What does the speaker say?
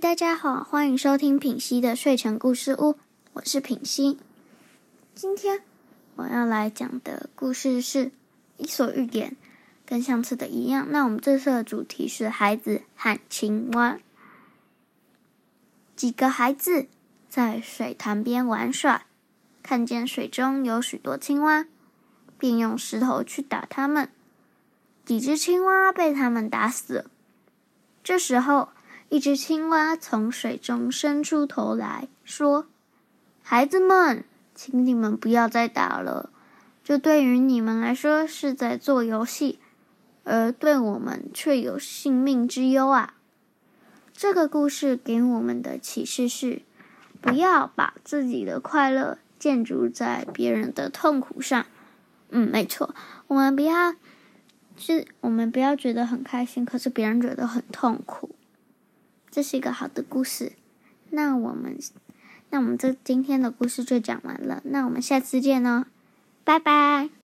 大家好，欢迎收听品熙的睡前故事屋，我是品熙。今天我要来讲的故事是《伊索寓言》，跟上次的一样。那我们这次的主题是孩子和青蛙。几个孩子在水潭边玩耍，看见水中有许多青蛙，便用石头去打它们。几只青蛙被他们打死。这时候，一只青蛙从水中伸出头来说：“孩子们，请你们不要再打了，这对于你们来说是在做游戏，而对我们却有性命之忧啊！”这个故事给我们的启示是：不要把自己的快乐建筑在别人的痛苦上。嗯，没错，我们不要。是我们不要觉得很开心，可是别人觉得很痛苦。这是一个好的故事。那我们，那我们这今天的故事就讲完了。那我们下次见哦，拜拜。